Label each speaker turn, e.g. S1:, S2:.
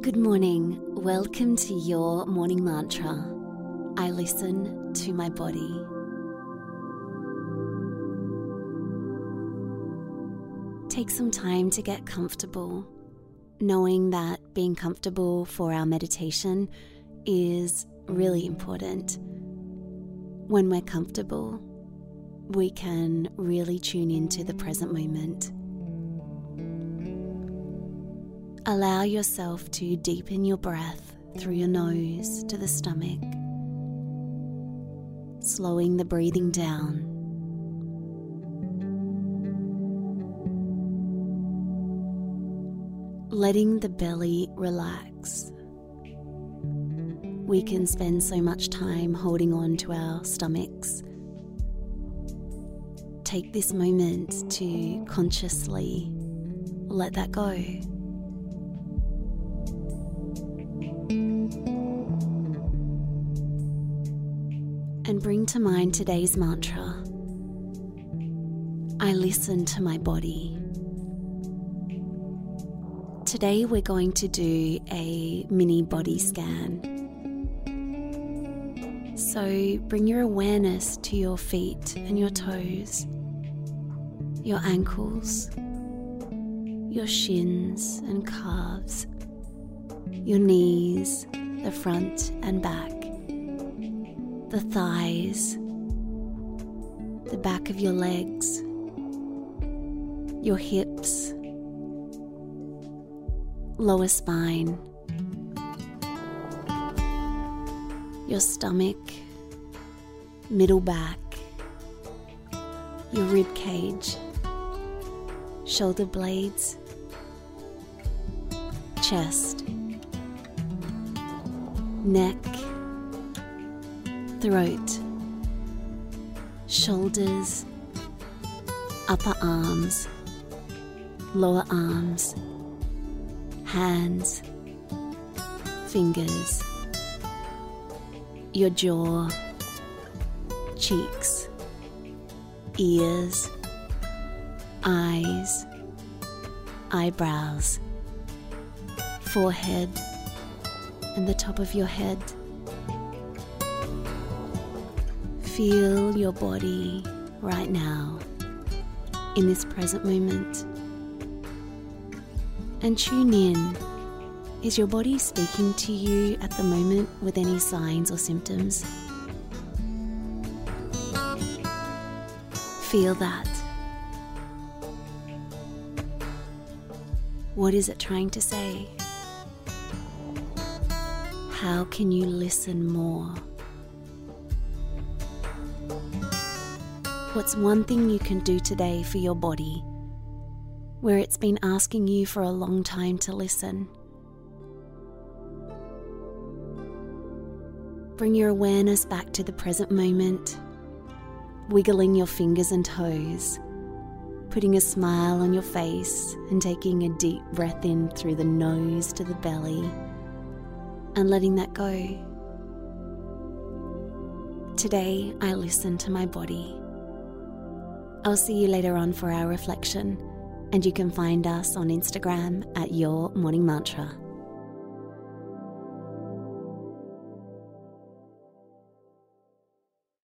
S1: Good morning. Welcome to your morning mantra. I listen to my body. Take some time to get comfortable, knowing that being comfortable for our meditation is really important. When we're comfortable, we can really tune into the present moment. Allow yourself to deepen your breath through your nose to the stomach, slowing the breathing down. Letting the belly relax. We can spend so much time holding on to our stomachs. Take this moment to consciously let that go. And bring to mind today's mantra I listen to my body. Today we're going to do a mini body scan. So bring your awareness to your feet and your toes, your ankles, your shins and calves, your knees, the front and back. The thighs, the back of your legs, your hips, lower spine, your stomach, middle back, your rib cage, shoulder blades, chest, neck throat, shoulders, upper arms, lower arms, hands, fingers, your jaw, cheeks, ears, eyes, eyebrows, forehead, and the top of your head. Feel your body right now in this present moment and tune in. Is your body speaking to you at the moment with any signs or symptoms? Feel that. What is it trying to say? How can you listen more? What's one thing you can do today for your body where it's been asking you for a long time to listen? Bring your awareness back to the present moment, wiggling your fingers and toes, putting a smile on your face, and taking a deep breath in through the nose to the belly, and letting that go. Today, I listen to my body. I'll see you later on for our reflection, and you can find us on Instagram at Your Morning Mantra.